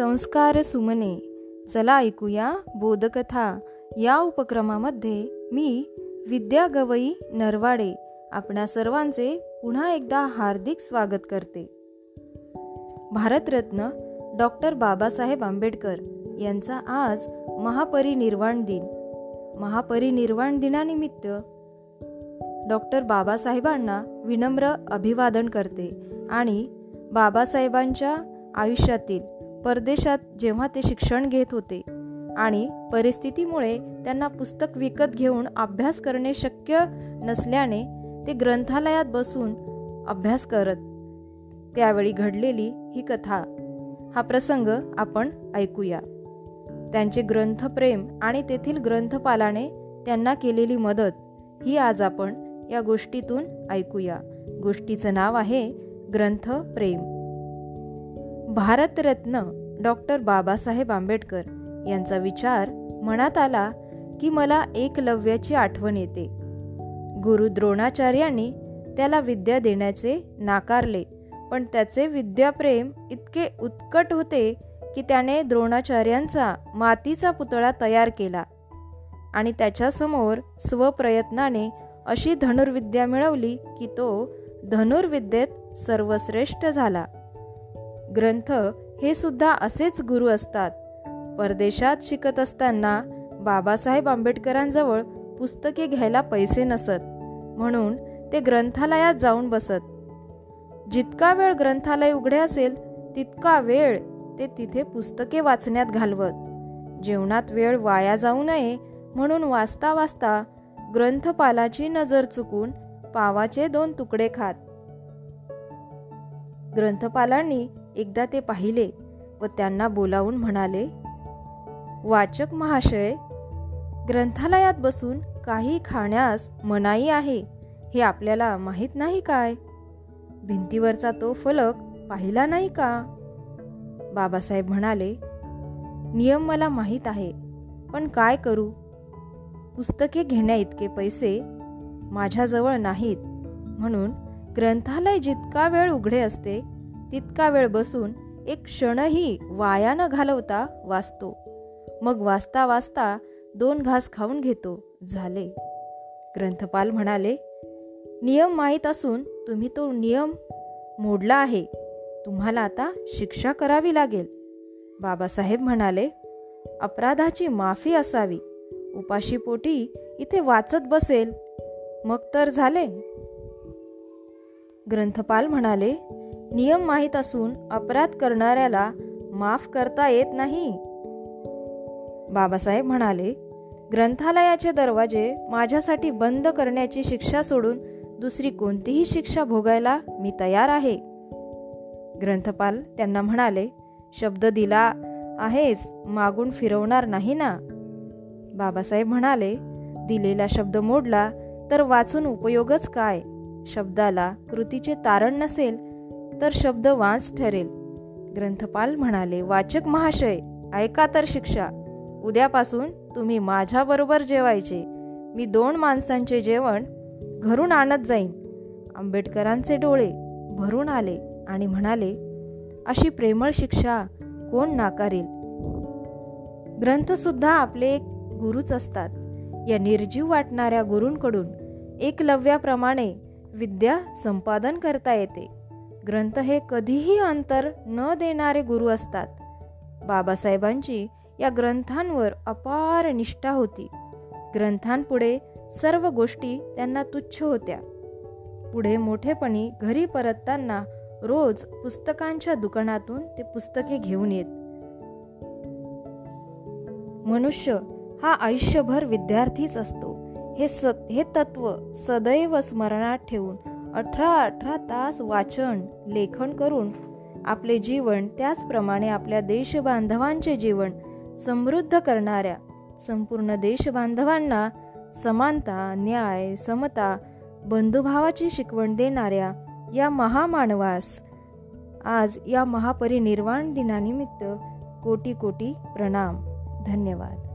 संस्कार सुमने. चला ऐकूया बोधकथा. या उपक्रमामध्ये मी विद्या गवई नरवाडे आपणा सर्वांचे पुन्हा एकदा हार्दिक स्वागत करते. भारतरत्न डॉक्टर बाबासाहेब आंबेडकर यांचा आज महापरिनिर्वाण दिन. महापरिनिर्वाण दिनानिमित्त डॉक्टर बाबासाहेबांना विनम्र अभिवादन करते आणि बाबासाहेबांच्या आयुष्यातील परदेशात जेव्हा ते शिक्षण घेत होते आणि परिस्थितीमुळे त्यांना पुस्तक विकत घेऊन अभ्यास करणे शक्य नसल्याने ते ग्रंथालयात बसून अभ्यास करत. त्यावेळी घडलेली ही कथा. हा प्रसंग आपण ऐकूया. त्यांचे ग्रंथप्रेम आणि तेथील ग्रंथपालाने त्यांना केलेली मदत ही आज आपण या गोष्टीतून ऐकूया. गोष्टीचं नाव आहे ग्रंथप्रेम. भारतरत्न डॉक्टर बाबासाहेब आंबेडकर यांचा विचार मनात आला की मला एकलव्याची आठवण येते. गुरु द्रोणाचार्यांनी त्याला विद्या देण्याचे नाकारले पण त्याचे विद्याप्रेम इतके उत्कट होते की त्याने द्रोणाचार्यांचा मातीचा पुतळा तयार केला आणि त्याच्यासमोर स्वप्रयत्नाने अशी धनुर्विद्या मिळवली की तो धनुर्विद्येत सर्वश्रेष्ठ झाला. ग्रंथ हे सुद्धा असेच गुरु असतात. परदेशात शिकत असताना बाबासाहेब आंबेडकरांजवळ पुस्तके घ्यायला पैसे नसत म्हणून ते ग्रंथालयात जाऊन बसत. जितका वेळ ग्रंथालय उघडे असेल तितका वेळ ते तिथे पुस्तके वाचण्यात घालवत. जेवणात वेळ वाया जाऊ नये म्हणून वाचता वाचता ग्रंथपालाची नजर चुकून पावाचे दोन तुकडे खात. ग्रंथपालांनी एकदा ते पाहिले व त्यांना बोलावून म्हणाले वाचक महाशय ग्रंथालयात बसून काही खाण्यास मनाई आहे हे आपल्याला माहीत नाही काय? भिंतीवरचा तो फलक पाहिला नाही का? बाबासाहेब म्हणाले नियम मला माहीत आहे पण काय करू? पुस्तके घेण्याइतके पैसे माझ्याजवळ नाहीत म्हणून ग्रंथालय जितका वेळ उघडे असते तितका वेळ बसून एक क्षणही वाया न घालवता वाचतो. मग वाचता वाचता दोन घास खाऊन घेतो झाले. ग्रंथपाल म्हणाले नियम माहीत असून तुम्ही तो नियम मोडला आहे. तुम्हाला आता शिक्षा करावी लागेल. बाबासाहेब म्हणाले अपराधाची माफी असावी. उपाशीपोटी इथे वाचत बसेल. मग तर झाले. ग्रंथपाल म्हणाले नियम माहीत असून अपराध करणाऱ्याला माफ करता येत नाही. बाबासाहेब म्हणाले ग्रंथालयाचे दरवाजे माझ्यासाठी बंद करण्याची शिक्षा सोडून दुसरी कोणतीही शिक्षा भोगायला मी तयार आहे. ग्रंथपाल त्यांना म्हणाले शब्द दिला आहेस मागून फिरवणार नाही ना? बाबासाहेब म्हणाले दिलेला शब्द मोडला तर वाचून उपयोगच काय? शब्दाला कृतीचे तारण नसेल तर शब्द वांस ठरेल. ग्रंथपाल म्हणाले वाचक महाशय ऐका तर शिक्षा. उद्यापासून तुम्ही माझ्याबरोबर जेवायचे. मी दोन माणसांचे जेवण घरून आणत जाईन. आंबेडकरांचे डोळे भरून आले आणि म्हणाले अशी प्रेमळ शिक्षा कोण नाकारेल? ग्रंथसुद्धा आपले एक गुरुच असतात. या निर्जीव वाटणाऱ्या गुरूंकडून एकलव्याप्रमाणे विद्या संपादन करता येते. ग्रंथ हे कधीही अंतर न देणारे गुरु असतात. बाबासाहेबांची या ग्रंथांवर अपार निष्ठा होती. ग्रंथांपुढे सर्व गोष्टी त्यांना तुच्छ होत्या. पुढे मोठेपणी घरी परतताना रोज पुस्तकांच्या दुकानातून ते पुस्तके घेऊन येत. मनुष्य हा आयुष्यभर विद्यार्थीच असतो. हे स हे तत्व सदैव स्मरणात ठेवून अठरा अठरा तास वाचन लेखन करून आपले जीवन त्याचप्रमाणे आपल्या देशबांधवांचे जीवन समृद्ध करणाऱ्या संपूर्ण देशबांधवांना समानता न्याय समता बंधुभावाची शिकवण देणाऱ्या या महामानवास आज या महापरिनिर्वाण दिनानिमित्त कोटी कोटी प्रणाम. धन्यवाद.